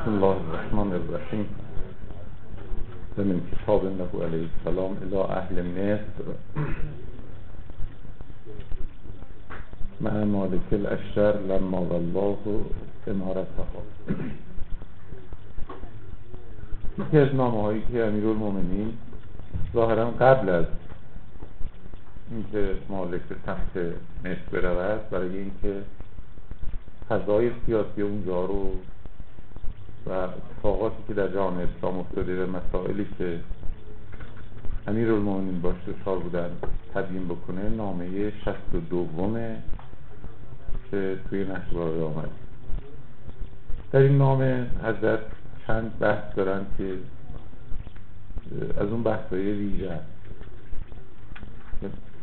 بسم الله الرحمن الرحیم. و من کتاب نبو علیه السلام الى اهل مصر. مع مالک الاشتر لما والله امارتها. یکی از نامه هایی که امیر المومنین ظاهرا قبل از اینکه مالک به تحت مصر برود برای اینکه فضای سیاسی اونجا رو و اتفاقاتی که در جهان اسلام افتاده و مسائلی که امیر المومنین باش دچار بودن تبیین بکنه نامه شست و دومه که توی نشر آمد. در این نامه حضرت چند بحث دارن که از اون بحث های ویژه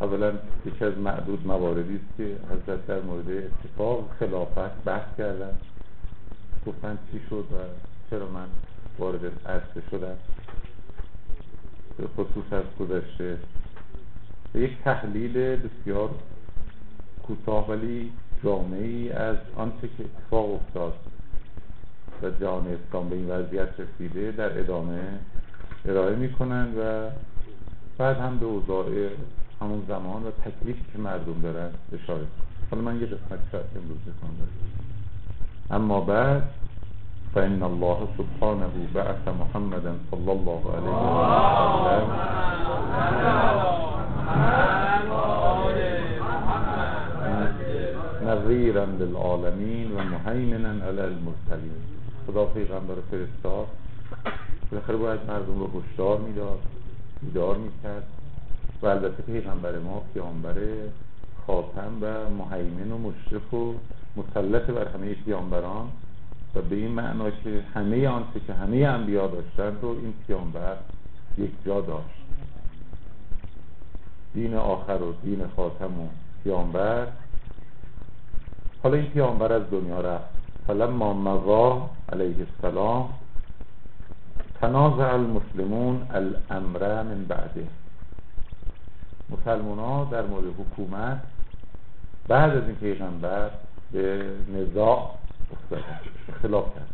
اولا یکی از معدود مواردی است که حضرت در مورد اتفاق خلافت بحث کردن. گفتن چی شد و چرا من وارد عرصه شدم؟ به خصوص از گذشته. یک تحلیل بسیار کوتاه ولی جامعی از آنچه که اتفاق افتاد و جهان اسلام به این وضعیت رسیده در ادامه ارائه می‌کنند و بعد هم به اوضاع همون زمان و تکلیفی که مردم دارن اشاره حالا من یه قسمت شاید امروز بکنم اما بعد فإن الله سبحانه بعث محمدا صلى الله عليه وسلم. نظیرا للعالمین و علی المرسلین. خدا پیغمبر فرستاد. بالاخره باید مردم رو هشدار می‌داد بیدار می‌کرد. و البته پیغمبر ما پیامبر خاتم و مهیمن و مشرف و مسلط بر همه پیامبران و به این معنا که همه آنچه که همه انبیا داشتن رو این پیامبر یک جا داشت. دین آخر و دین خاتم و پیامبر. حالا این پیامبر از دنیا رفت. فلما مضا علیه السلام تنازع المسلمون الامر من بعده. مسلمان ها در مورد حکومت بعد از این پیغمبر به نزاع افتادن اختلاف کرد.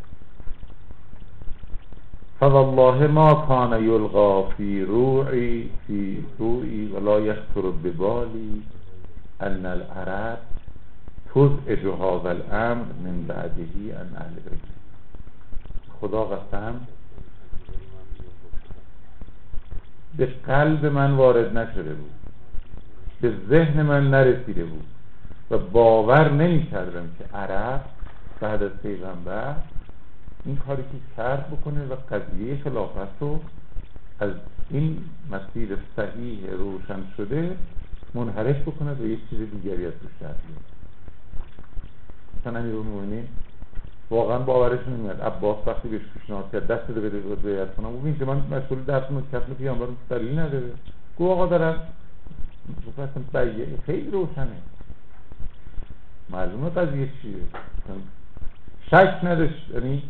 فوالله ما کان یلغا فی روعی فی روعی ولا یخطر ببالی ان العرب تزعج هذا الامر من بعدهی ان اهل بیت. خدا قسم به قلب من وارد نشده بود. به ذهن من نرسیده بود. و باور نمی کردم که عرب بعد از پیغمبر این کاری که کرد بکنه و قضیه خلافت رو از این مسیر صحیح روشن شده منحرف بکنه و یک چیز دیگری از توش در بیاد مثلا امیر واقعا باورش نمیاد. عباس وقتی بهش پیشنهاد کرد دست بده بده بیعت کنم گفت اینجا من مسئول درس کسب پیامبر دلیل نداره. گفت آقا دارم. خیلی روشنه. معلومه قضیه چیه شک نداشت. یعنی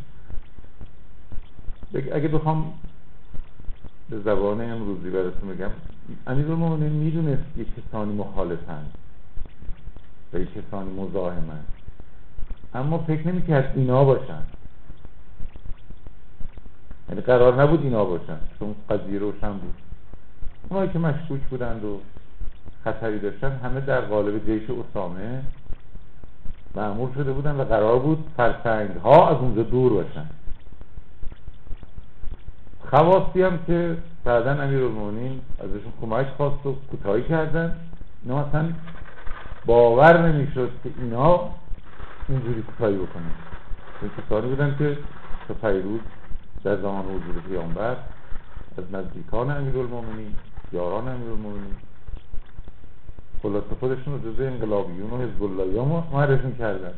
اگه بخوام به زبان امروزی براتون بگم امیر المومنین می‌دونست یک کسانی مخالفن و یک کسانی مزاحمن. اما فکر نمی‌کرد اینا باشن. یعنی قرار نبود اینا باشن. چون قضیه روشن بود. اونایی که مشکوک بودند و خطری داشتن همه در قالب جیش اسامه معمول شده بودن و قرار بود فرسنگ ها از اونجا دور باشن. خواستی هم که بعدا امیر ازشون کمک خواست و کوتاهی کردن. اینا مثلا باور نمی‌شد که اینا اینجوری کوتاهی بکنن. این کسانی بودن که تا پیروز در زمان حضور پیامبر از نزدیکان امیر المومنین یاران امیر خلاصه خودشون رو جزء انقلابیون و حزب الله ها معرفی کردن.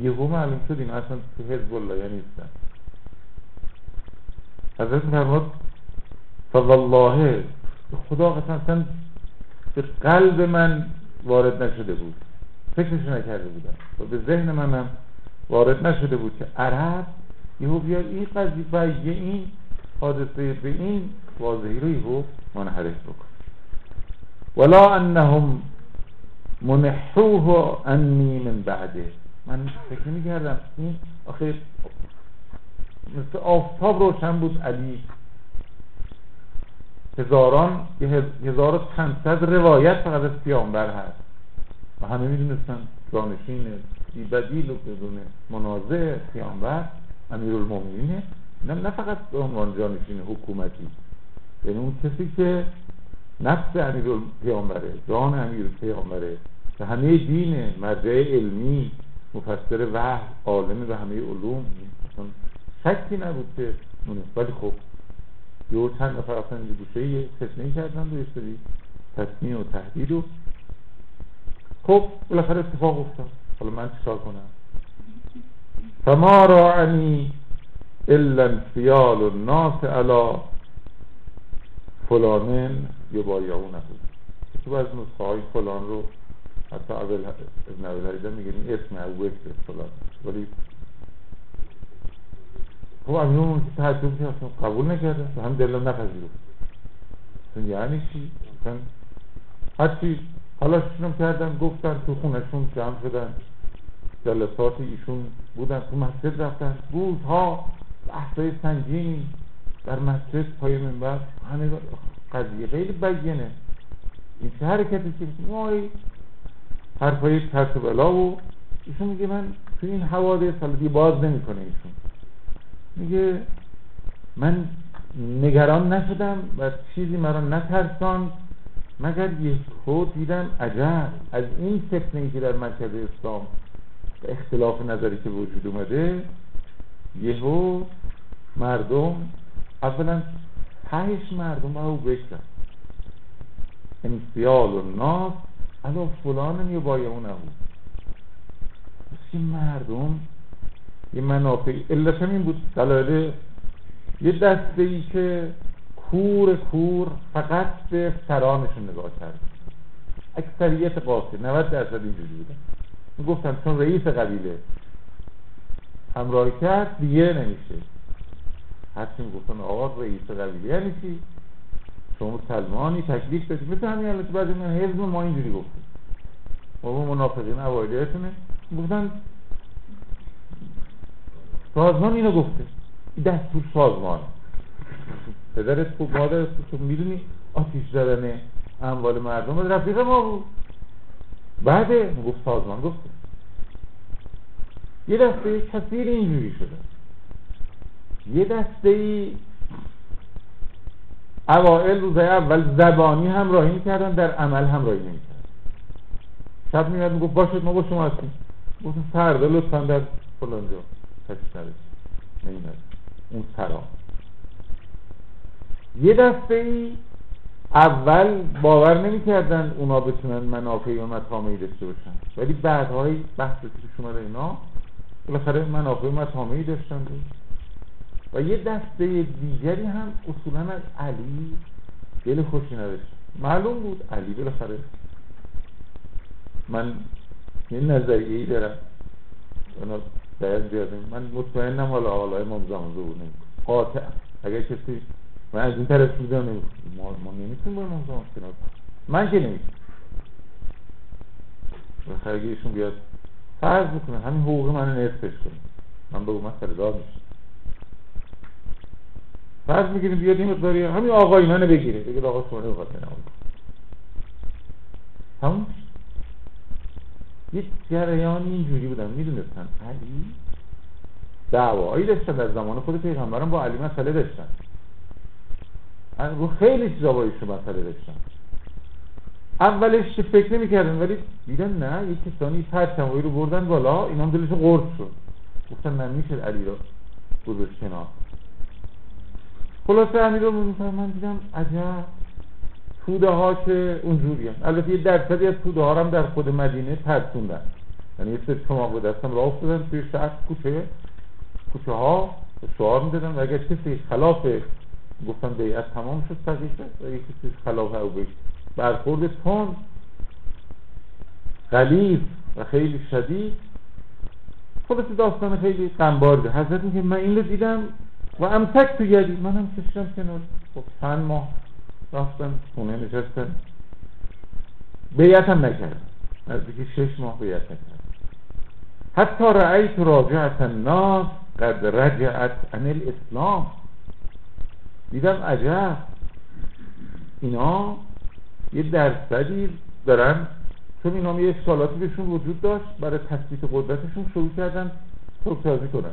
یهو معلوم شد این اصلا تو حزب الله نیستن. حضرت فرمود فوالله خدا قسم اصلا به قلب من وارد نشده بود. فکرش نکرده بودم. و به ذهن منم وارد نشده بود که عرب یهو بیاد این قضیه و این حادثه به این واضحی رو یهو منحرف بکن. ولا انهم منحوه انی من بعده. من فکر نمی کردم این آخه مثل آفتاب روشن بود علی. هزاران هزار و چندصد روایت فقط از پیامبر هست. و همه می‌دونستن جانشین بیبدیل و بدون منازع پیامبر امیر المومنینه نه, نه فقط به عنوان جانشین حکومتی. یعنی اون کسی که نفس امیر پیامبره جان امیر پیامبره. که همه دین مرجع علمی مفسر وحی عالم به همه علوم. شکی نبود که ولی خب یه چند نفر اصلا گوشه یه فتنه کردن و سری تصمیه و تهدید و خب بالاخره اتفاق افتاد. حالا من چیکار کنم؟ فما راعنی الا انفیال الناس علا فلانن یبایعونه تو از نسخه های فلان رو حتی اول ابن اول میگه این اسم اوکر فلان. ولی خب امیر که تعجب کرد قبول نکرده هم دلم نپذیرفت یعنی چی؟ هرچی حالا شونم کردن گفتن تو خونشون جمع شدن. جلسات ایشون بودن تو مسجد رفتن. ها بحثای سنگینی در مسجد پای منبر. همه قضیه. خیلی بگینه این چه حرکتی که مای حرفای ترس و بلا و ایشون میگه من تو این حوادث حالا دیگه باز نمی‌کنه ایشون. میگه من نگران نشدم و چیزی مرا نترسان مگر یک خود دیدم عجب. از این فتنه که در مرکز اسلام اختلاف نظری که وجود اومده یهو مردم اولا تهش مردم رو بشتن. انفیال و ناس علا فلان یه بایمون بود این مردم یه منافع. علت این بود. دلایل یه دسته ای که کور کور فقط به سرانشون نگاه کرد. اکثریت قاصد. 90 درصد اینجوری بودن گفتن چون رئیس قبیله. همراهی کرد دیگه نمیشه. هرچی می‌گفتن آقا رئیس قبیله یعنی چی؟ شما سلمانی تکلیف بدید مثل همین البته بعضی من حزب ما اینجوری گفتیم ما به منافقین اوایلیتونه گفتن سازمان اینو گفته. دستور سازمان. پدرت خوب مادرت خوب می‌دونی آتیش زدن اموال مردم رفیق ما بود. بعده گفت سازمان گفته. یه دسته کثیر اینجوری شده. یه دسته ای اوائل روزه اول زبانی همراهی می‌کردن در عمل همراهی نمی‌کردن. شب میاد می‌گفت باشد ما با شما هستیم. گفتم فردا لطفا در فلان جا تشریف نمیاد اون سرا. یه دسته ای اول باور نمی‌کردن اونا بتونن منافع و مطامعی داشته باشن. ولی بعدهای بحث که شما اینا. بالاخره منافع و مطامعی داشتن. و یه دسته دیگری هم اصولا از علی دل خوشی نداشت. معلوم بود علی بالاخره من یه نظریه ای دارم اونا بیان من مطمئنم حالا حالا امام زمان بود. قاطع. اگر کسی من از این طرف بودم. ما, ما نمی‌تونیم با امام زمان کنار من که نمی‌تونم. بالاخره ایشون بیاد فرض می‌کنه همین حقوق من نصفش کنه. من به اومد دار میشه فرض می‌گیریم بیاد این مقداری همین آقای منو بگیره. بگید آقا شما نمی‌خواد نماز همون یک جریان اینجوری بودن می‌دونستن علی دعوایی داشتن در زمان خود پیغمبرم با علی مسئله داشتن. رو خیلی چیزا با ایشون مسئله داشتن. اولش فکر نمی‌کردن ولی دیدن نه یک کسانی پرچمایی رو بردن بالا. اینا هم دلش قرص شد. گفتن من میشه علی رو گذاشت کنار. خلاصه امیر رو من دیدم عجب. توده ها که اونجوری هم البته یه درصدی از توده ها هم در خود مدینه ترسوندن یعنی یه سری چماق به دستم راه افتادن توی شهر کوچه. کوچه ها شعار می‌دادن و اگر کسی خلاف گفتن بیعت تمام شد تقیقه و اگر کسی خلاف او بشت برخورد تون غلیظ و خیلی شدید خلاصه داستان خیلی قنبارده حضرت میگه من این دیدم و امسک تو یدی من هم کشتم کنار. خب چند ماه رفتم خونه نشستم. بیعت هم نکردم. نزدیکی شش ماه بیعت نکردم. حتی رأیت راجعت الناس قد رجعت عن الاسلام. دیدم عجب. اینا یه درصدی دارن چون اینا یه اشکالاتی بهشون وجود داشت برای تثبیت قدرتشون شروع کردن سازی کنن.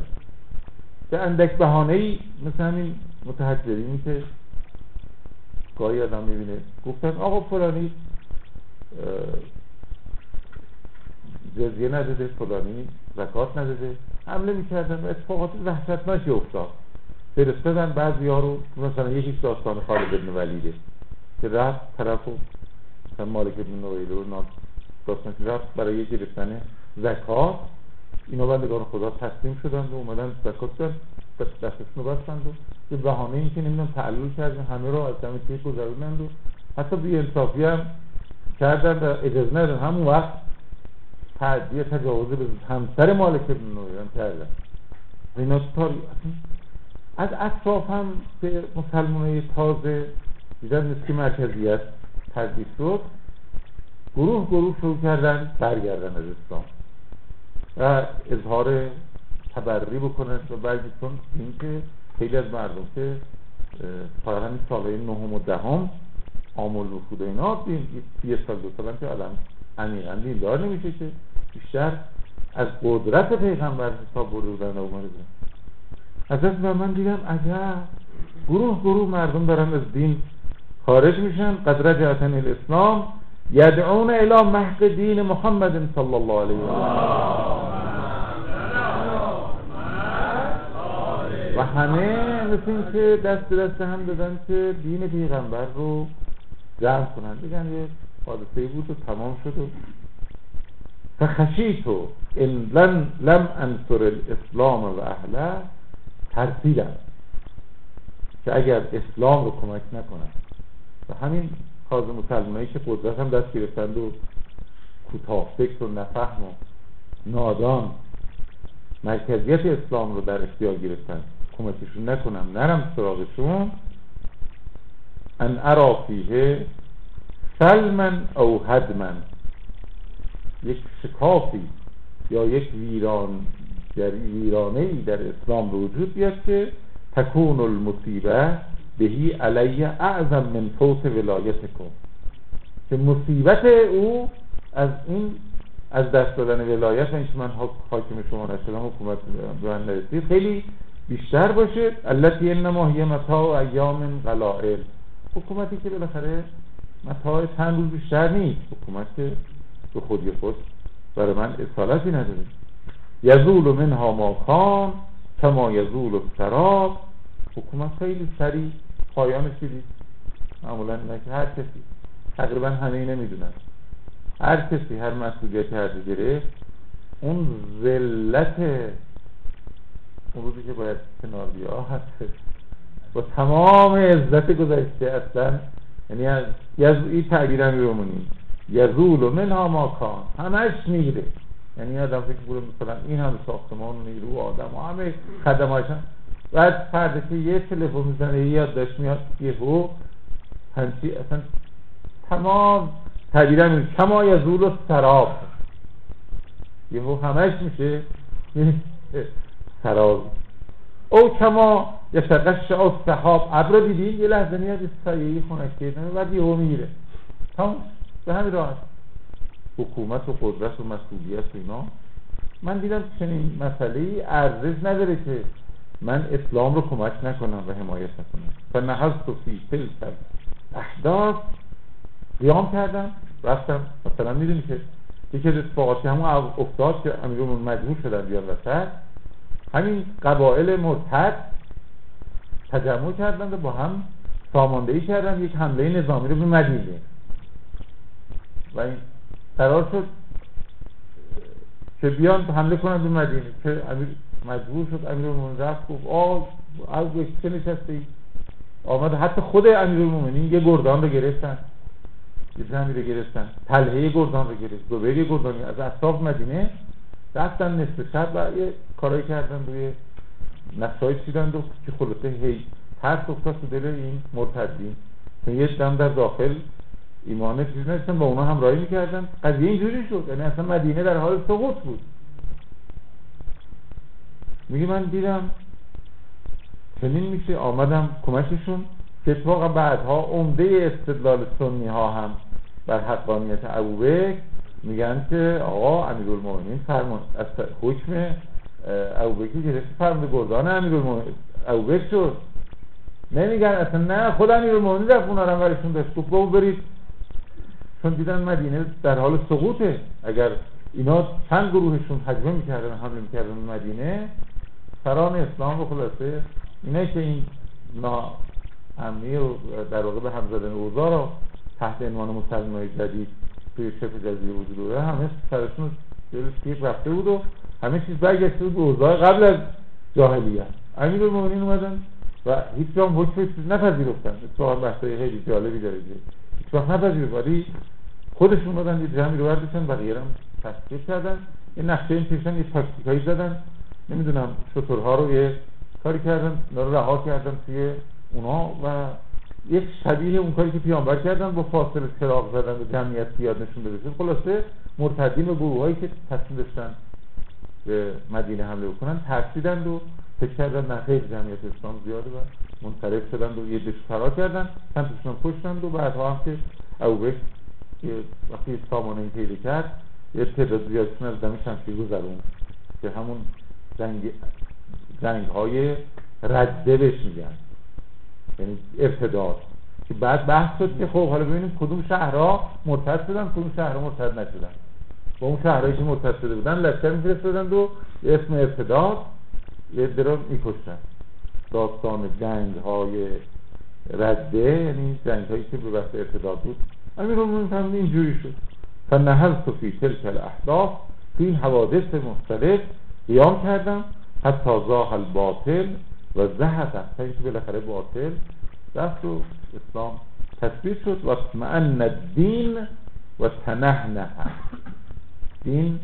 به اندک بهانه ای مثل همین متحجرینی که گاهی آدم می‌بینه. گفتن آقا فلانی جزیه نداده فلانی زکات نداده. حمله می‌کردن و اتفاقات وحشتناکی افتاد. فرستادن بعضی ها رو مثلا یکیش داستان خالد ابن ولیده که رفت طرف و مالک ابن نویله رو داستان که رفت برای گرفتن زکات. اینا بندگان خدا تسلیم شدند و اومدن زکات دادن. دستشون رو بستند و به بهانه این که نمی‌دونم تعلل کردن همه رو از دم کیک گذروندند و حتی بی انصافی هم کردن و اجازه ندن همون وقت تعدیه تجاوز به همسر مالک ابن نویان کردن. اینا تاری از اطراف هم به مسلمان تازه دیدن مثل مرکزیت تدبیر شد. گروه گروه شروع کردن برگردن از اسلام. و اظهار تبری بکنن و بعضی چون اینکه خیلی از مردم که تا همین سالهای نهم و دهم آمول رسول اینا یه سال دو سال که الان عمیقا دیندار نمیشه که بیشتر از قدرت پیغمبر حساب بردن و از از من دیدم عجب. گروه گروه مردم دارن از دین خارج میشن. قد رجعتن الاسلام یدعون الى محق دین محمد صلی الله علیه و و همه مثل که دست دست هم دادن که دین پیغمبر رو جمع کنن. بگن یه حادثه بود و تمام شد و فخشیتو ان لم انصر الاسلام و اهله ترسیدم که اگر اسلام رو کمک نکنن. و همین تازه مسلمانایی که قدرت هم دست گرفتند و کوتاه فکر و نفهم و نادان مرکزیت اسلام رو در اختیار گرفتن کمکشون نکنم نرم سراغشون. ان ارا فیه سلمن او هدمن یک شکافی یا یک ویران در ویرانه در اسلام وجود بیاد که تکون المصیبه بهی علیه اعظم من فوت ولایتکم. که مصیبت او از این از دست دادن ولایت اینکه من حاکم شما نشدم حکومت به من نرسید خیلی بیشتر باشه. التي انما هي متاع ایام قلائل حکومتی که بالاخره متاع چند روز بیشتر نیست. حکومت که به خودی خود برای من اصالتی نداره. یزول منها ما کان کما یزول سراب حکومت خیلی سریع پایانش دیدید معمولا که هر کسی. تقریبا همه نمی‌دونن. هر کسی هر مسئولیت هر گرفت اون ذلت اون روزی که باید کنار بیا هست با تمام عزت گذشته اصلا. یعنی از یزوی تعبیر هم رومونی یزول و منها ما کان. همش می‌گیره. یعنی آدم فکر کنه مثلا این هم ساختمان نیرو آدم و همه خدماتشن بعد فرد که یه تلفن می‌زنه یاد داشت میاد یه هو همچی اصلا تمام تعبیر هم کما یزول و سراب. یه هو همش میشه. سراب. او کما یشقش او صحاب ابر دیدین یه لحظه میاد سایه خونکی بعد یه هو می‌گیره. تمام. به همین راحت. حکومت و قدرت و مسئولیت و اینا. من دیدم چنین مسئله ارزش نداره که من اسلام رو کمک نکنم و حمایت نکنم. و نهز تو فی تلک احداث قیام کردم رفتم. مثلا می‌دونی که یکی از اتفاقاتی همون افتاد که امیرون مجبور شدن بیان وسط همین قبایل مرتد تجمع کردن و با هم ساماندهی کردن یک حمله نظامی رو به مدینه و این قرار شد که بیان حمله کنن به مدینه که امیر مجبور شد امیر المومنین رفت گفت آه از چه ای آمد حتی خود امیر المومنین یه گردان رو گرفتن. یه زمین رو گرفتن. تلهه گردان رو گرفت. دوباره گردانی. از اصاف مدینه رفتن نصف شب و یه کارایی کردن روی نقشای چیدن و که خلاصه هی ترس افتاد تو دل این مرتدین. یه دم در داخل ایمان چیز نشتن با اونا همراهی می‌کردن. قضیه اینجوری شد. یعنی اصلا مدینه در حال سقوط بود. میگه من دیدم چنین میشه آمدم کمکشون. که اتفاقا بعدها عمده استدلال سنی ها هم بر حقانیت ابوبکر میگن که آقا امیرالمومنین فرمان از حکم ابوبکر گرفت فرمان گردان امیرالمومنین ابوبکر شد. نمیگن اصلا نه خود امیرالمومنین رفت اونا رو ورشون داشت. گفت برید. چون دیدن مدینه در حال سقوطه. اگر اینا چند گروهشون حجمه می‌کردن حمله می‌کردن مدینه سران اسلام و خلاصه اینه که این نا امنی و در واقع به هم زدن رو تحت عنوان مسلمان جدید توی شبه جزیره وجود داره همه سرشون جلوش تیغ رفته بود و همه چیز برگشته بود به اوضاع قبل از جاهلیت. امیر المؤمنین اومدن و هیچ جام حکم نپذیرفتن. اتفاقا بحثای خیلی جالبی داره هیچ وقت نپذیرفت. ولی خودشون اومدن یه جمعی رو برداشتن بقیه هم تصدیق کردن. یه نقشه این کشن یه تاکتیکایی زدن. نمی‌دونم شطورها رو یه کاری کردن رو رها کردن توی اونا و یک شبیه اون کاری که پیامبر کردن با فاصله چراغ زدن و جمعیت زیاد نشون بده. خلاصه مرتدین و گروه هایی که تصمیم داشتن به مدینه حمله بکنن ترسیدند و فکر کردن نه خیلی جمعیت اسلام زیاده و منصرف شدند و یه دش فرار کردن چند تاشون کشتند و بعدها هم که که وقتی سامانه این پیدا کرد یه تعداد زیادشون از دم شمشیر گذرون که همون جنگ جنگ های رده بهش میگن. یعنی ارتداد که بعد بحث شد که خب حالا ببینیم کدوم شهرها مرتد شدن کدوم شهرها مرتد نشدن. با اون شهرهایی که مرتد شده بودن لشکر میفرستادن و اسم ارتداد یه درا میکشتن. داستان جنگ های رده یعنی جنگ هایی که به بحث ارتداد بود. امیر المومنین اینجوری شد. فنهلت فی تلک الاحداث فی حوادث مختلف قیام کردم. حتی زاح الباطل و زهد تا اینکه بالاخره باطل رفت و اسلام تثبیت شد. و اطمئن الدین و تنهنه. دین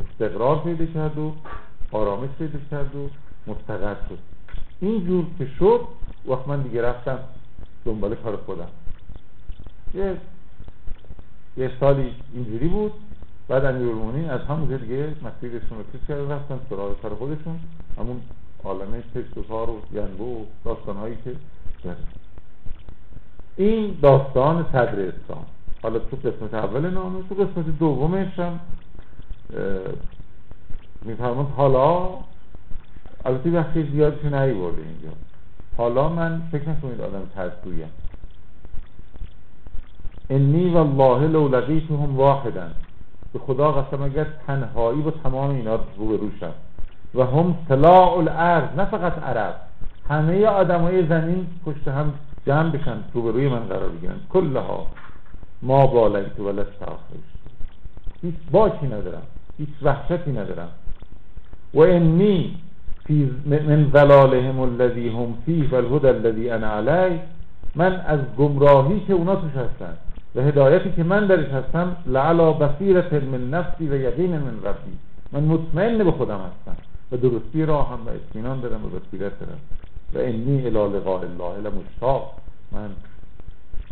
استقرار پیدا کرد و آرامش پیدا کرد و مستقر شد. اینجور که شد وقت من دیگه رفتم دنبال کار خودم. یه یه سالی اینجوری بود. بعد امیرالمومنین از همون دیگه رو کش کرده رفتن سراغ کار خودشون. همون عالمه پشت و کار و ینبو و داستان هایی که این داستان صدر اسلام. حالا تو قسمت اول نامه تو قسمت دومش هم میفرمون حالا البته وقتی زیادش نهی برده اینجا. حالا من فکر نکنید آدم ترسویم انی والله لو لقیتهم واحدا. به خدا قسم اگر تنهایی با تمام اینا رو به روشم و هم طلاع الارض نه فقط عرب. همه آدم های زمین پشت هم جمع بشن روبروی من قرار بگیرن. کلها. ما بالایت و لستاخرش هیچ باکی ندارم. هیچ وحشتی ندارم. و انی فی من ظلالهم الذی هم فیه و الهدى الذی انا علی من از گمراهی که اونا توش هستن. و هدایتی که من درش هستم لعلا بصیرت من نفسی و یقین من ربی. من مطمئن به خودم هستم و درستی راه هم و اطمینان دارم و بصیرت دارم. و انی الی لقاء الله مشتاق من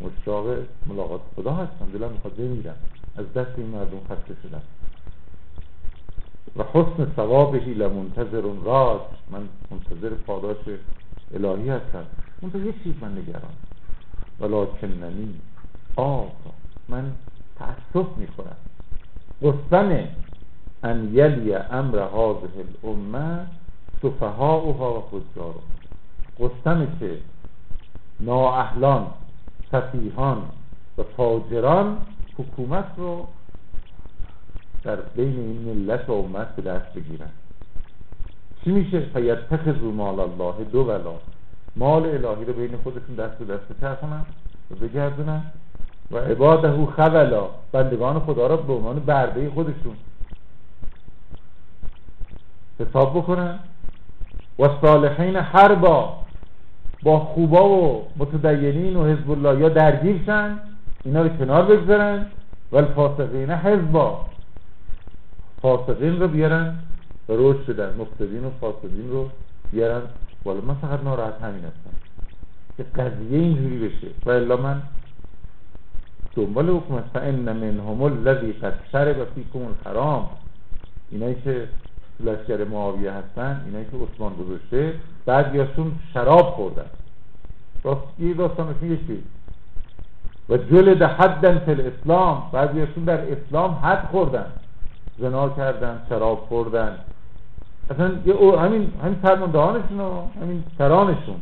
مشتاق ملاقات خدا هستم. دلم می‌خواد بمیرم. از دست این مردم خسته شدم. و حسن ثوابهی لمنتظر راج من منتظر پاداش الهی هستم. منتظر چیز من نگران. ولکننی آقا من تأسف می‌خورم. قسم ان یلی امر هذه الامه سفهاؤها و حجارها. قسمه که نااهلان سفیهان و تاجران حکومت رو در بین این ملت و امت به دست بگیرن. چی میشه؟ فیتخذو مال الله دو ولا. مال الهی رو بین خودشون دست به دست بچرخونن و بگردونن. و عباده خولا بندگان خدا را به عنوان برده خودشون. حساب بکنن. و صالحین هر با با خوبا و متدینین و حزب الله یا درگیر شن اینا رو کنار بگذارن. و الفاسقین حزبا. فاسقین رو بیارن و روش بدن مفتدین و فاسقین رو بیارن. والا من فقط ناراحت همین هستم. که قضیه اینجوری بشه. و الا من دنبال حکومت فان منهم الذی قد شرب فیکم الحرام. اینایی که لشکر معاویه هستن اینایی که عثمان گذاشته بعضیاشون شراب خوردن. راست یه داستانشون یکی. و جلد حدن فی الاسلام. بعضیاشون در اسلام حد خوردن. زنا کردن شراب خوردن. اصلا یه همین همین فرماندهانشون همین سرانشون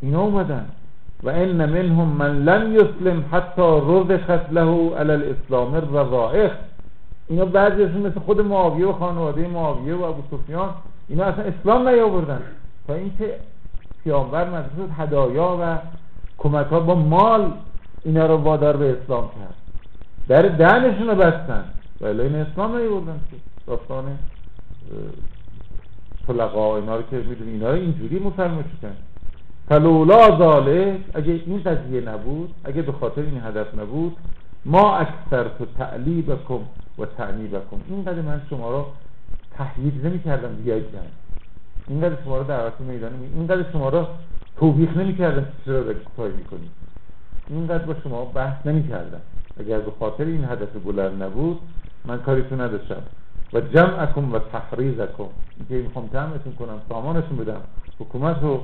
اینا اومدن. و ان منهم من لم یسلم حتی رضخت له علی الاسلام الرضائخ. اینا بعضیشون مثل خود معاویه و خانواده معاویه و ابو سفیان اینا اصلا اسلام نیاوردن. تا اینکه پیامبر مدرسه هدایا و کمک ها با مال اینا رو وادار به اسلام کرد. در دهنشون رو بستن. ولی این اسلام نیاوردن داستان طلقا اینا رو که می‌دونی اینا رو اینجوری مسلمان شدن فلولا ذالک اگه این قضیه نبود اگه به خاطر این هدف نبود ما اکثر تو تعلیبکم و تعنیبکم اینقدر من شما رو تحیید نمی کردم بیاید جنگ. اینقدر شما رو دعوت میدان نمی اینقدر شما رو توبیخ نمی کردم چرا داری کاری می‌کنی اینقدر با شما بحث نمی کردم اگر به خاطر این هدف بلند نبود من کاریتو نداشتم. و جمعکم و تحریزکم اینکه می‌خوام جمعتون کنم سامانشون بدم حکومت رو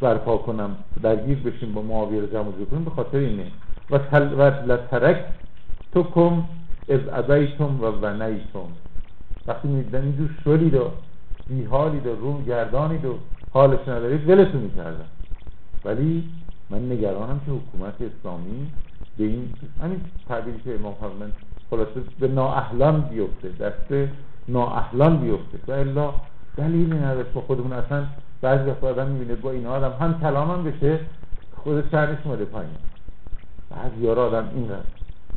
برپا کنم درگیر بشیم با معاویه رو جمع کنیم به خاطر اینه. و, تل و لترک تو کم از ابیتم و ونیتم. وقتی میدن اینجور شلید و بیحالید و روم گردانید و حالش ندارید ولتون می‌کردن. ولی من نگرانم که حکومت اسلامی به این همین تعبیری که امام فرمند خلاصه به نااهلان بیفته دست نااهلان بیفته. و الا دلیلی نداشت با خودمون. اصلا بعضی وقت آدم می‌بینه با این آدم هم کلام هم بشه خود شهرش مده پایین. بعضی ها آدم این رد.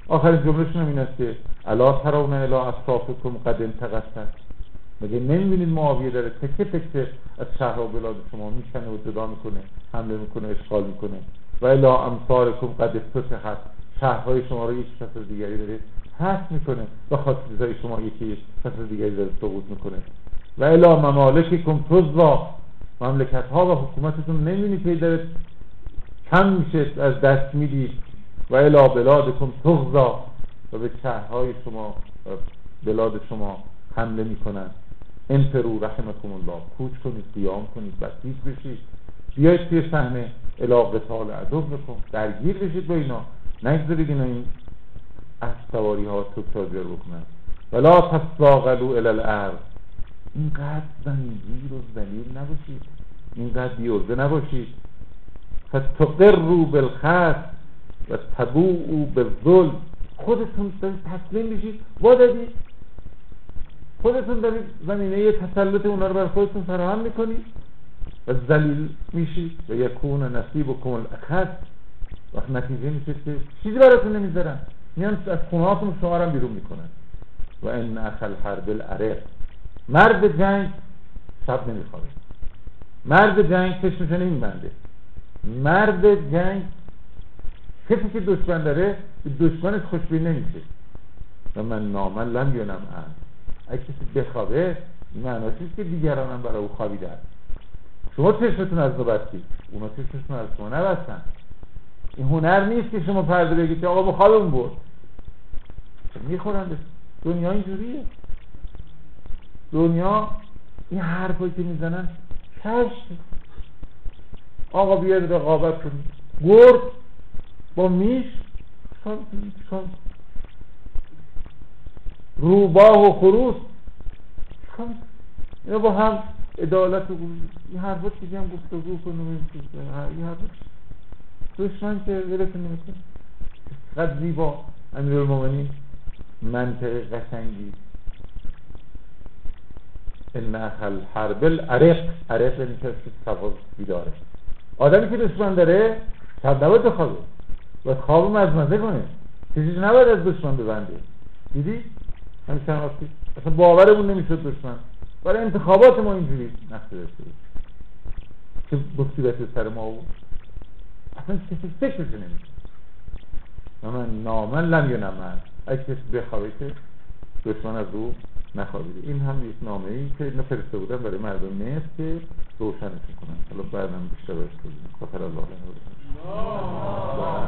آخرین جملهشون هم این است که الا ترون الا اصافکم قد انتقصت مگه نمی‌بینید معاویه داره تکه تکه از شهر و بلاد شما می‌کنه و جدا می‌کنه حمله می‌کنه اشغال می‌کنه. و الا امثارکم قد هست شهرهای شما رو یک شخص دیگری داره حس می‌کنه و خاصیتهای شما یکی شخص دیگری داره سقوط می‌کنه. و الا ممالککم تزوا. مملکت ها و حکومتتون نمی‌بینی که کم میشه از دست می‌دید و الا بلادکم تغزا و به شهرهای شما بلاد شما حمله می‌کنن. انفرو رحمکم الله. کوچ کنید قیام کنید بسیج بشید. بیاید توی صحنه الا قتال عدو بکن درگیر بشید با اینا. نگذارید اینا این از سواری ها تو تازیر بکنن. ولا تستاغلو الالارض اینقدر زنجیر و زلیل نباشید. اینقدر بیوزه نباشید. فتقروا بالخط و تبوعوا بالظلم. خودتون دارید تسلیم بشید با دادید خودتون دارید زمینه تسلط اونا رو بر خودتون فراهم می‌کنید. و زلیل میشید. و یکون نصیب و کمال اخذ وقت نتیجه میشه که چیزی براتون نمی‌ذارن میان از خونه هاتون شما رو بیرون می‌کنن. و این اخل حرب العرق. مرد جنگ شب نمیخوابه. مرد جنگ چشمشو نمیبنده مرد جنگ کسی که دشمن داره دشمنش خوشبین نمیشه. و من نامن لم یونم اگه کسی بخوابه معنی که دیگران هم برای او خوابیدن شما چشمتون از بستید اونا چشمتون از شما نبستن. این هنر نیست که شما پرده بگید که آقا بخوابم برد. می‌خورن دنیا اینجوریه. دنیا این حرفایی که می‌زنن کشت آقا بیاد رقابت کنید گرد با میش روباه و خروس. اینا با هم عدالت و این حرفا چیزی هم گفتگو کنیم این حرفا دشمن که ولتون نمی‌کنه قد زیبا امیر المومنین منطقه قشنگی. ان اخل حرب العرق عرق یعنی سواز بیداره آدمی که دشمن داره شب نباید و خواب مزمزه کنه. چیزی نباید از دشمن ببنده. دیدی؟ همیشه هم اصلا باورمون نمی‌شد دشمن. برای انتخابات ما اینجوری نقشه داشته که مصیبت سر ما بود؟ اصلا کسی فکرش نمیشه و من نامن لم ینمن اگه کسی بخوابه که دشمن از او نخوابیده این هم یک نامه ای که اینا فرسته بودن برای مردم نیست که روشنش کنن. حالا بعدا بیشتر بهش بگیم. الله.